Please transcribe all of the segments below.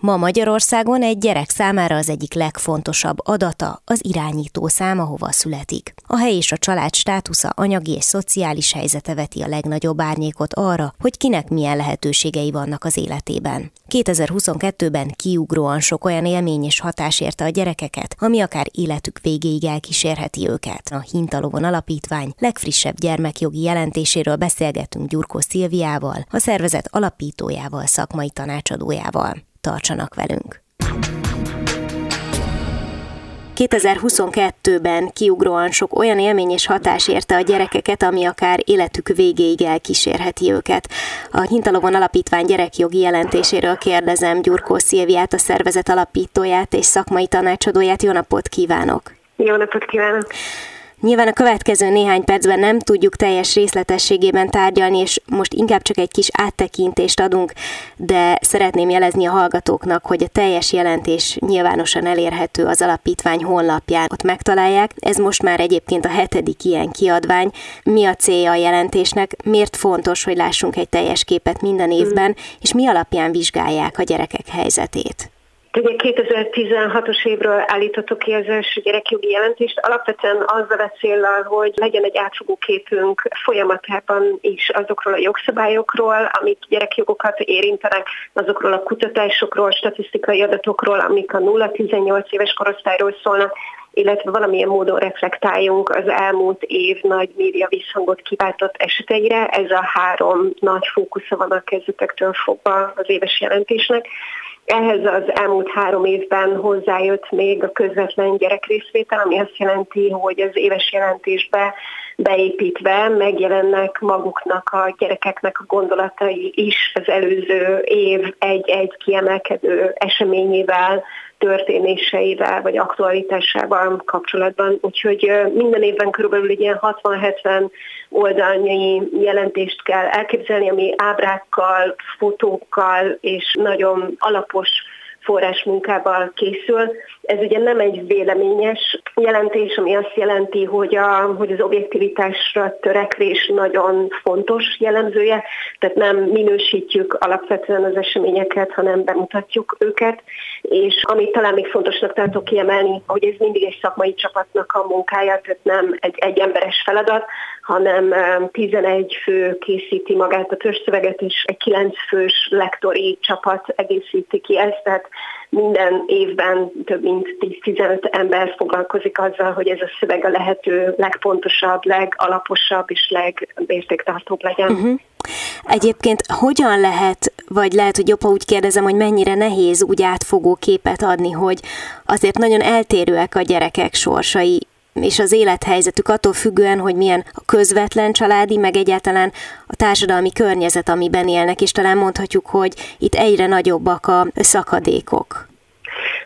Ma Magyarországon egy gyerek számára az egyik legfontosabb adata az irányító szám, ahova születik. A hely és a család státusza, anyagi és szociális helyzete veti a legnagyobb árnyékot arra, hogy kinek milyen lehetőségei vannak az életében. 2022-ben kiugróan sok olyan élmény és hatás érte a gyerekeket, ami akár életük végéig elkísérheti őket. A Hintalovon Alapítvány legfrissebb gyermekjogi jelentéséről beszélgetünk Gyurkó Szilviával, a szervezet alapítójával, szakmai tanácsadójával tartsanak velünk. 2022-ben kiugróan sok olyan élmény és hatás érte a gyerekeket, ami akár életük végéig elkísérheti őket. A Hintalovon Alapítvány gyerekjogi jelentéséről kérdezem Gyurkó Szilviát, a szervezet alapítóját és szakmai tanácsadóját. Jó napot kívánok! Jó napot kívánok! Nyilván a következő néhány percben nem tudjuk teljes részletességében tárgyalni, és most inkább csak egy kis áttekintést adunk, de szeretném jelezni a hallgatóknak, hogy a teljes jelentés nyilvánosan elérhető az alapítvány honlapján. Ott megtalálják. Ez most már egyébként a hetedik ilyen kiadvány. Mi a célja a jelentésnek? Miért fontos, hogy lássunk egy teljes képet minden évben, és mi alapján vizsgálják a gyerekek helyzetét? Ugye 2016-os évről állítottuk ki az első gyerekjogi jelentést, alapvetően azzal a célral, hogy legyen egy átfogó képünk folyamatában is azokról a jogszabályokról, amik gyerekjogokat érintenek, azokról a kutatásokról, statisztikai adatokról, amik a 0-18 éves korosztályról szólnak, illetve valamilyen módon reflektáljunk az elmúlt év nagy média visszhangot kiváltott eseteire. Ez a három nagy fókusza van a kezdetektől fogva az éves jelentésnek. Ehhez az elmúlt három évben hozzájött még a közvetlen gyerekrészvétel, ami azt jelenti, hogy az éves jelentésbe beépítve megjelennek maguknak a gyerekeknek a gondolatai is az előző év egy-egy kiemelkedő eseményével, történéseivel vagy aktualitásával kapcsolatban. Úgyhogy minden évben körülbelül egy ilyen 60-70 oldalnyi jelentést kell elképzelni, ami ábrákkal, fotókkal és nagyon alapos forrásmunkával készül. Ez ugye nem egy véleményes jelentés, ami azt jelenti, hogy, a, hogy az objektivitásra törekvés nagyon fontos jellemzője, tehát nem minősítjük alapvetően az eseményeket, hanem bemutatjuk őket, és amit talán még fontosnak tartok kiemelni, hogy ez mindig egy szakmai csapatnak a munkája, tehát nem egy, egy emberes feladat, hanem 11 fő készíti magát a törzszöveget, és egy 9 fős lektori csapat egészíti ki ezt, tehát minden évben több mint 10-15 ember foglalkozik azzal, hogy ez a szöveg a lehető legpontosabb, legalaposabb és legértéktartóbb legyen. Uh-huh. Egyébként hogyan lehet, vagy lehet, hogy jobb, ha úgy kérdezem, hogy mennyire nehéz úgy átfogó képet adni, hogy azért nagyon eltérőek a gyerekek sorsai és az élethelyzetük attól függően, hogy milyen a közvetlen családi, meg egyáltalán a társadalmi környezet, amiben élnek, és talán mondhatjuk, hogy itt egyre nagyobbak a szakadékok.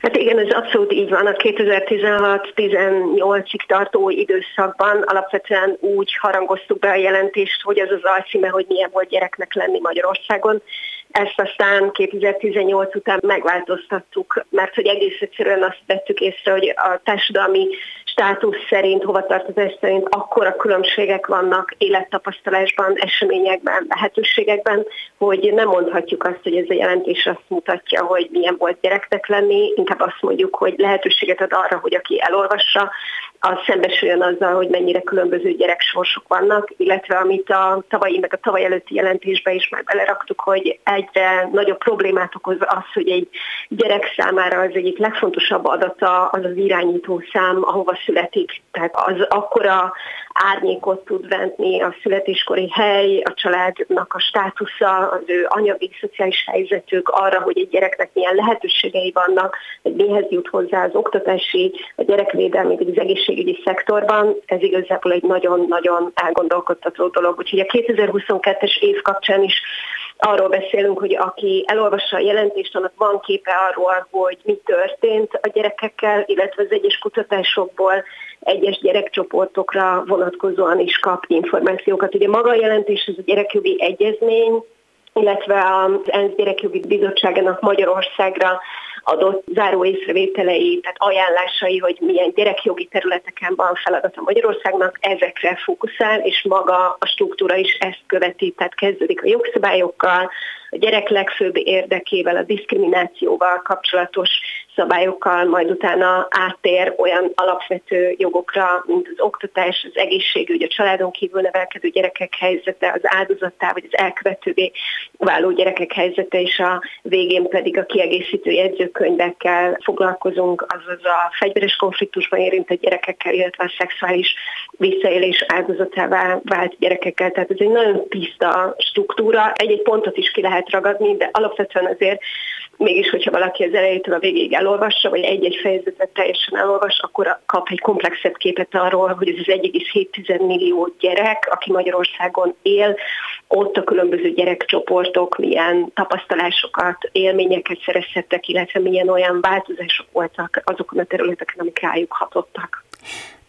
Hát igen, ez abszolút így van. A 2016-18-ig tartó időszakban alapvetően úgy harangoztuk be a jelentést, hogy az az alcíme, hogy milyen volt gyereknek lenni Magyarországon. Ezt aztán 2018 után megváltoztattuk, mert hogy egész egyszerűen azt vettük észre, hogy a társadalmi státusz szerint, hovatartozás szerint akkora különbségek vannak élettapasztalásban, eseményekben, lehetőségekben, hogy nem mondhatjuk azt, hogy ez a jelentés azt mutatja, hogy milyen volt gyereknek lenni, inkább azt mondjuk, hogy lehetőséget ad arra, hogy aki elolvassa, az szembesüljön azzal, hogy mennyire különböző gyereksorsok vannak, illetve amit a tavalyi, meg a tavaly előtti jelentésbe is már beleraktuk, hogy egyre nagyobb problémát okoz az, hogy egy gyerek számára az egyik legfontosabb adata az az irányító szám, ahova születik. Tehát az akkora árnyékot tud venni a születéskori hely, a családnak a státusza, az ő anyagi, szociális helyzetük arra, hogy egy gyereknek milyen lehetőségei vannak, hogy mihez jut hozzá az oktatási, a gyerekvédelmi vagy az egészségügyi szektorban. Ez igazából egy nagyon-nagyon elgondolkodtató dolog. Úgyhogy a 2022-es év kapcsán is arról beszélünk, hogy aki elolvassa a jelentést, annak van képe arról, hogy mi történt a gyerekekkel, illetve az egyes kutatásokból egyes gyerekcsoportokra vonatkozóan is kap információkat. Ugye maga a jelentés, ez a gyerekjogi egyezmény, illetve az ENSZ gyerekjogi bizottságának Magyarországra adott záró észrevételei, tehát ajánlásai, hogy milyen gyerekjogi területeken van feladata Magyarországnak, ezekre fókuszál, és maga a struktúra is ezt követi, tehát kezdődik a jogszabályokkal, a gyerek legfőbb érdekével, a diszkriminációval kapcsolatos szabályokkal, majd utána áttér olyan alapvető jogokra, mint az oktatás, az egészségügy, a családon kívül nevelkedő gyerekek helyzete, az áldozattá vagy az elkövetővé váló gyerekek helyzete, és a végén pedig a kiegészítő jegyzőkönyvekkel foglalkozunk, azaz a fegyveres konfliktusban érintett gyerekekkel, illetve a szexuális visszaélés áldozatává vált gyerekekkel. Tehát ez egy nagyon tiszta struktúra. Egy-egy pontot is ki lehet ragadni, de alapvetően azért mégis, hogyha valaki az elejétől a végéig elolvassa, vagy egy-egy fejezetet teljesen elolvas, akkor kap egy komplexebb képet arról, hogy ez az 1,7 millió gyerek, aki Magyarországon él, ott a különböző gyerekcsoportok milyen tapasztalásokat, élményeket szerezhettek, illetve milyen olyan változások voltak azokon a területeken, amik rájuk hatottak.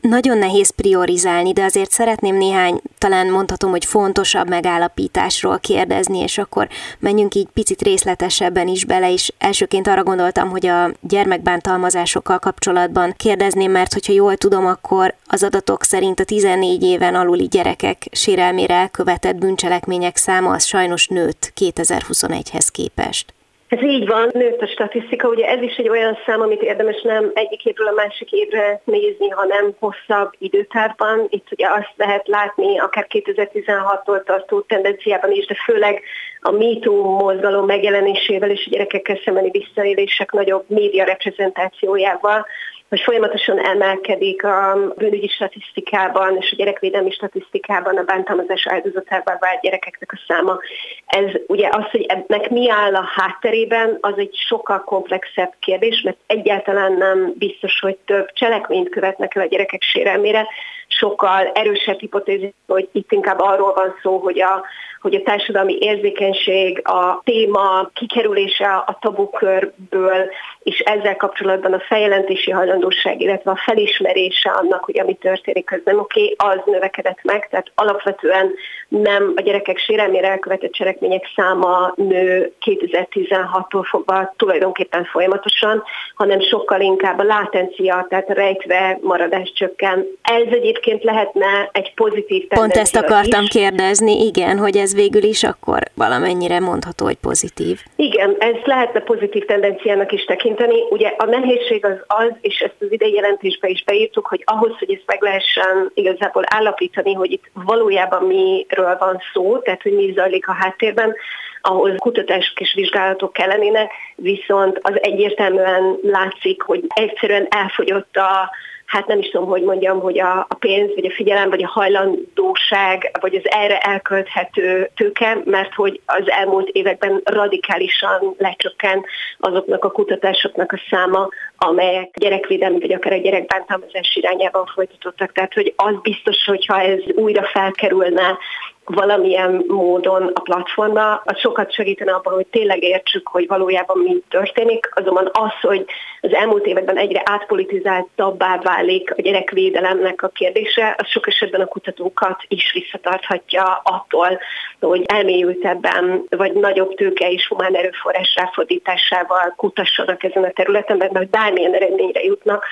Nagyon nehéz priorizálni, de azért szeretném néhány, talán mondhatom, hogy fontosabb megállapításról kérdezni, és akkor menjünk így picit részletesebben is bele, és elsőként arra gondoltam, hogy a gyermekbántalmazásokkal kapcsolatban kérdezném, mert hogyha jól tudom, akkor az adatok szerint a 14 éven aluli gyerekek sérelmére elkövetett bűncselekmények száma az sajnos nőtt 2021-hez képest. Ez így van, nőtt a statisztika, ugye ez is egy olyan szám, amit érdemes nem egyik évről a másik évre nézni, hanem hosszabb időtárban. Itt ugye azt lehet látni, akár 2016-tól tartó tendenciában is, de főleg a MeToo mozgalom megjelenésével és a gyerekekkel szembeni visszaélések nagyobb média reprezentációjával, hogy folyamatosan emelkedik a bűnügyi statisztikában és a gyerekvédelmi statisztikában a bántalmazás áldozatává vált gyerekeknek a száma. Ez ugye az, hogy ennek mi áll a hátterében, az egy sokkal komplexebb kérdés, mert egyáltalán nem biztos, hogy több cselekményt követnek el a gyerekek sérelmére, sokkal erősebb hipotézis, hogy itt inkább arról van szó, hogy a hogy a társadalmi érzékenység, a téma kikerülése a tabukörből, és ezzel kapcsolatban a feljelentési hajlandóság, illetve a felismerése annak, hogy ami történik, nem oké, az növekedett meg, tehát alapvetően nem a gyerekek sérelmére elkövetett cselekmények száma nő 2016-tól fogva tulajdonképpen folyamatosan, hanem sokkal inkább a látencia, tehát a rejtve maradás csökken. Ez egyébként lehetne egy pozitív tendencia Pont ezt akartam is. kérdezni, igen, hogy ez végül is akkor valamennyire mondható, hogy pozitív. Igen, ez lehetne pozitív tendenciának is tekinteni. Ugye a nehézség az az, és ezt az idei jelentésbe is beírtuk, hogy ahhoz, hogy ezt meg lehessen igazából állapítani, hogy itt valójában miről van szó, tehát hogy mi zajlik a háttérben, ahhoz kutatások és vizsgálatok kellenének, viszont az egyértelműen látszik, hogy egyszerűen elfogyott a hát nem is tudom, hogy mondjam, hogy a, a pénz, vagy a figyelem, vagy a hajlandóság, vagy az erre elkölthető tőke, mert hogy az elmúlt években radikálisan lecsökken azoknak a kutatásoknak a száma, amelyek gyerekvédelmi, vagy akár a gyerekbántalmazás irányában folytatottak. Tehát, hogy az biztos, hogyha ez újra felkerülne valamilyen módon a platformra, az sokat segítene abban, hogy tényleg értsük, hogy valójában mi történik, azonban az, hogy az elmúlt években egyre átpolitizáltabbá válik a gyerekvédelemnek a kérdése, az sok esetben a kutatókat is visszatarthatja attól, hogy elmélyültebben, vagy nagyobb tőke és humán erőforrás ráfordításával kutassanak ezen a területen, mert bármilyen eredményre jutnak,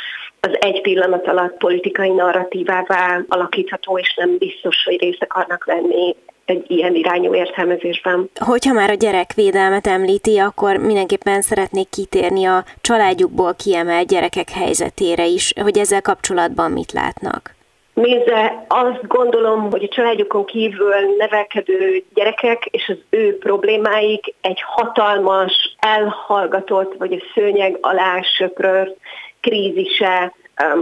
az egy pillanat alatt politikai narratívává alakítható, és nem biztos, hogy részt akarnak venni egy ilyen irányú értelmezésben. Hogyha már a gyerekvédelmet említi, akkor mindenképpen szeretnék kitérni a családjukból kiemelt gyerekek helyzetére is, hogy ezzel kapcsolatban mit látnak. Nézze, azt gondolom, hogy a családjukon kívül nevelkedő gyerekek és az ő problémáik egy hatalmas, elhallgatott vagy a szőnyeg alá söprört krízise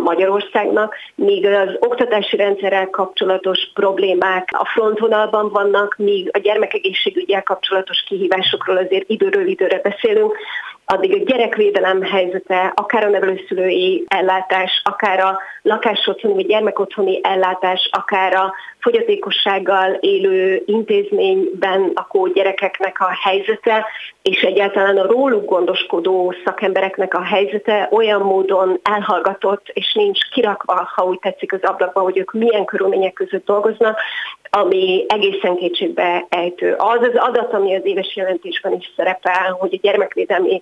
Magyarországnak, míg az oktatási rendszerrel kapcsolatos problémák a frontvonalban vannak, míg a gyermekegészségügyel kapcsolatos kihívásokról azért időről időre beszélünk, addig a gyerekvédelem helyzete, akár a nevelőszülői ellátás, akár a lakásotthoni vagy gyermekotthoni ellátás, akár a fogyatékossággal élő intézményben lakó gyerekeknek a helyzete, és egyáltalán a róluk gondoskodó szakembereknek a helyzete olyan módon elhallgatott, és nincs kirakva, ha úgy tetszik az ablakban, hogy ők milyen körülmények között dolgoznak, ami egészen kétségbe ejtő. Az az adat, ami az éves jelentésben is szerepel, hogy a gyermekvédelmi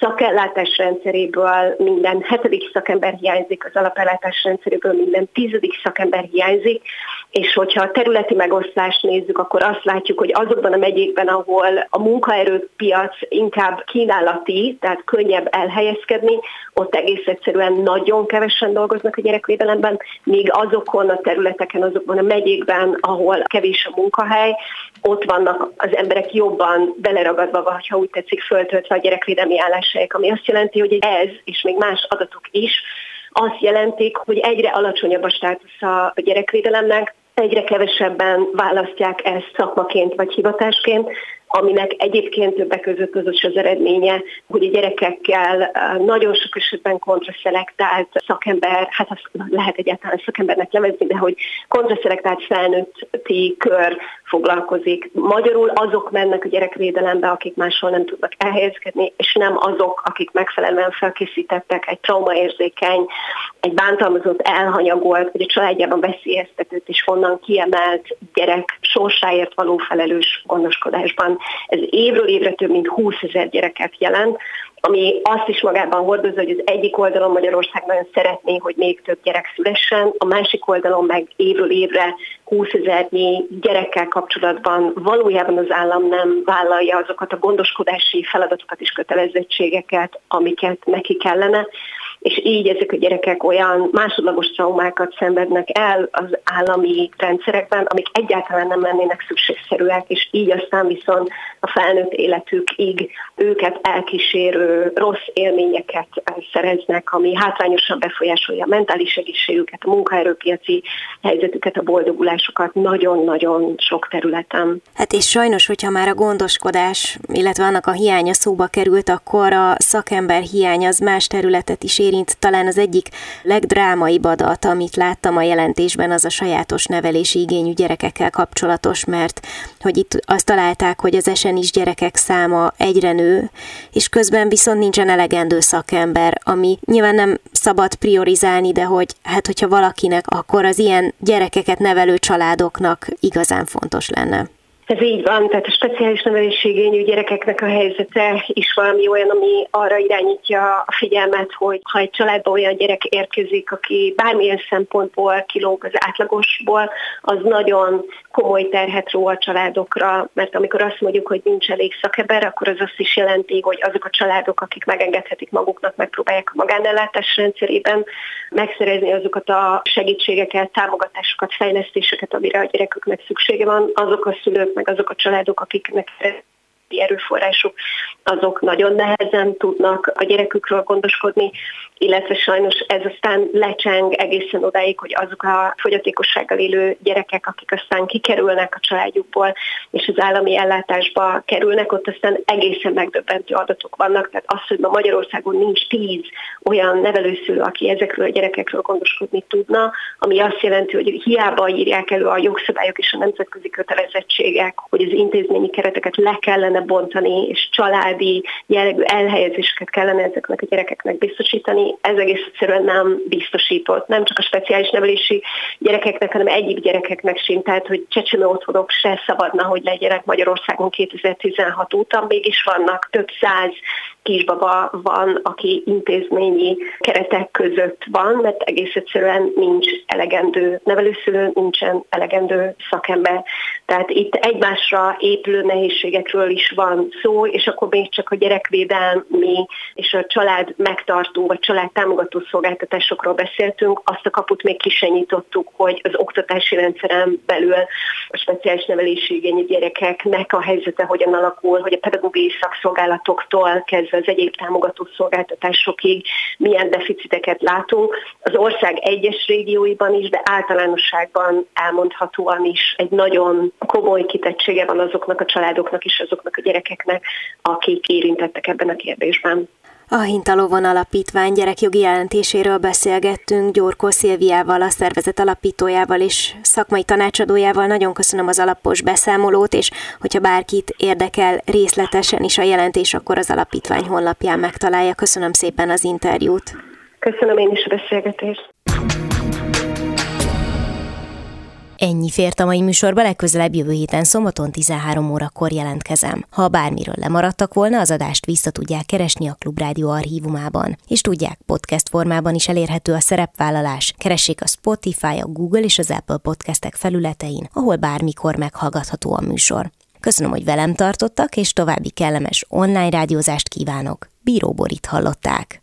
szakellátás rendszeréből minden hetedik szakember hiányzik, az alapellátás rendszeréből minden tizedik szakember hiányzik, és hogyha a területi megosztást nézzük, akkor azt látjuk, hogy azokban a megyékben, ahol a munkaerőpiac inkább kínálati, tehát könnyebb elhelyezkedni, ott egész egyszerűen nagyon kevesen dolgoznak a gyerekvédelemben, míg azokon a területeken, azokban a megyékben, ahol kevés a munkahely, ott vannak az emberek jobban beleragadva, vagy ha úgy tetszik, föltöltve a gyerekvédelmi álláshelyek, ami azt jelenti, hogy ez, és még más adatok is, azt jelentik, hogy egyre alacsonyabb a státusza a gyerekvédelemnek, egyre kevesebben választják ezt szakmaként vagy hivatásként, aminek egyébként többek között az az eredménye, hogy a gyerekekkel nagyon sok esetben kontraszelektált szakember, hát azt lehet egyáltalán szakembernek nevezni, de hogy kontraszelektált felnőtti kör foglalkozik. Magyarul azok mennek a gyerekvédelembe, akik máshol nem tudnak elhelyezkedni, és nem azok, akik megfelelően felkészítettek egy traumaérzékeny, egy bántalmazott, elhanyagolt, vagy a családjában veszélyeztetett és onnan kiemelt gyerek sorsáért való felelős gondoskodásban. Ez évről évre több mint 20 ezer gyereket jelent, ami azt is magában hordozza, hogy az egyik oldalon Magyarország nagyon szeretné, hogy még több gyerek szülessen, a másik oldalon meg évről évre 20 ezernyi gyerekkel kapcsolatban valójában az állam nem vállalja azokat a gondoskodási feladatokat és kötelezettségeket, amiket neki kellene. És így ezek a gyerekek olyan másodlagos traumákat szenvednek el az állami rendszerekben, amik egyáltalán nem lennének szükségszerűek, és így aztán viszont a felnőtt életükig őket elkísérő rossz élményeket szereznek, ami hátrányosan befolyásolja a mentális egészségüket, a munkaerőpiaci helyzetüket, a boldogulásokat nagyon-nagyon sok területen. Hát és sajnos, hogyha már a gondoskodás, illetve annak a hiánya szóba került, akkor a szakember hiány az más területet is érint. Talán az egyik legdrámaibb adat, amit láttam a jelentésben, az a sajátos nevelési igényű gyerekekkel kapcsolatos, mert hogy itt azt találták, hogy az is gyerekek száma egyre nő, és közben viszont nincsen elegendő szakember, ami nyilván nem szabad priorizálni, de hogy hát hogyha valakinek, akkor az ilyen gyerekeket nevelő családoknak igazán fontos lenne. Ez így van, tehát a speciális nevelésigényű gyerekeknek a helyzete is valami olyan, ami arra irányítja a figyelmet, hogy ha egy családban olyan gyerek érkezik, aki bármilyen szempontból kilóg az átlagosból, az nagyon komoly terhet ró a családokra, mert amikor azt mondjuk, hogy nincs elég szakember, akkor az azt is jelenti, hogy azok a családok, akik megengedhetik maguknak, megpróbálják a magánellátás rendszerében megszerezni azokat a segítségeket, támogatásokat, fejlesztéseket, amire a gyereküknek szüksége van, azok a szülők, meg azok a családok, akiknek erőforrások, azok nagyon nehezen tudnak a gyerekükről gondoskodni, illetve sajnos ez aztán lecseng egészen odáig, hogy azok a fogyatékossággal élő gyerekek, akik aztán kikerülnek a családjukból, és az állami ellátásba kerülnek, ott aztán egészen megdöbbentő adatok vannak. Tehát az, hogy ma Magyarországon nincs tíz olyan nevelőszülő, aki ezekről a gyerekekről gondoskodni tudna, ami azt jelenti, hogy hiába írják elő a jogszabályok és a nemzetközi kötelezettségek, hogy az intézményi kereteket le kellene bontani, és családi jellegű elhelyezéseket kellene ezeknek a gyerekeknek biztosítani, ez egész egyszerűen nem biztosított, nem csak a speciális nevelési gyerekeknek, hanem egyéb gyerekeknek sem, tehát hogy csecsemő otthonok se szabadna, hogy legyenek Magyarországon 2016 óta, mégis vannak több száz kisbaba van, aki intézményi keretek között van, mert egész egyszerűen nincs elegendő nevelőszülő, nincsen elegendő szakember. Tehát itt egymásra épülő nehézségekről is van szó, és akkor még csak a gyerekvédelmi és a család megtartó vagy család támogató szolgáltatásokról beszéltünk, azt a kaput még kisenyítottuk, hogy az oktatási rendszeren belül a speciális nevelési igényű gyerekeknek a helyzete hogyan alakul, hogy a pedagógiai szakszolgálatoktól kezdve illetve az egyéb támogató szolgáltatásokig milyen deficiteket látunk. Az ország egyes régióiban is, de általánosságban elmondhatóan is egy nagyon komoly kitettsége van azoknak a családoknak és azoknak a gyerekeknek, akik érintettek ebben a kérdésben. A Hintalovon Alapítvány gyerekjogi jelentéséről beszélgettünk Gyórkó Szilviával, a szervezet alapítójával és szakmai tanácsadójával. Nagyon köszönöm az alapos beszámolót, és hogyha bárkit érdekel részletesen is a jelentés, akkor az alapítvány honlapján megtalálja. Köszönöm szépen az interjút. Köszönöm én is a beszélgetést. Ennyi fért a mai műsorba, legközelebb jövő héten szombaton 13 órakor jelentkezem. Ha bármiről lemaradtak volna, az adást vissza tudják keresni a Klubrádió archívumában. És tudják, podcast formában is elérhető a szerepvállalás. Keressék a Spotify, a Google és az Apple podcastek felületein, ahol bármikor meghallgatható a műsor. Köszönöm, hogy velem tartottak, és további kellemes online rádiózást kívánok. Bíró Borit hallották.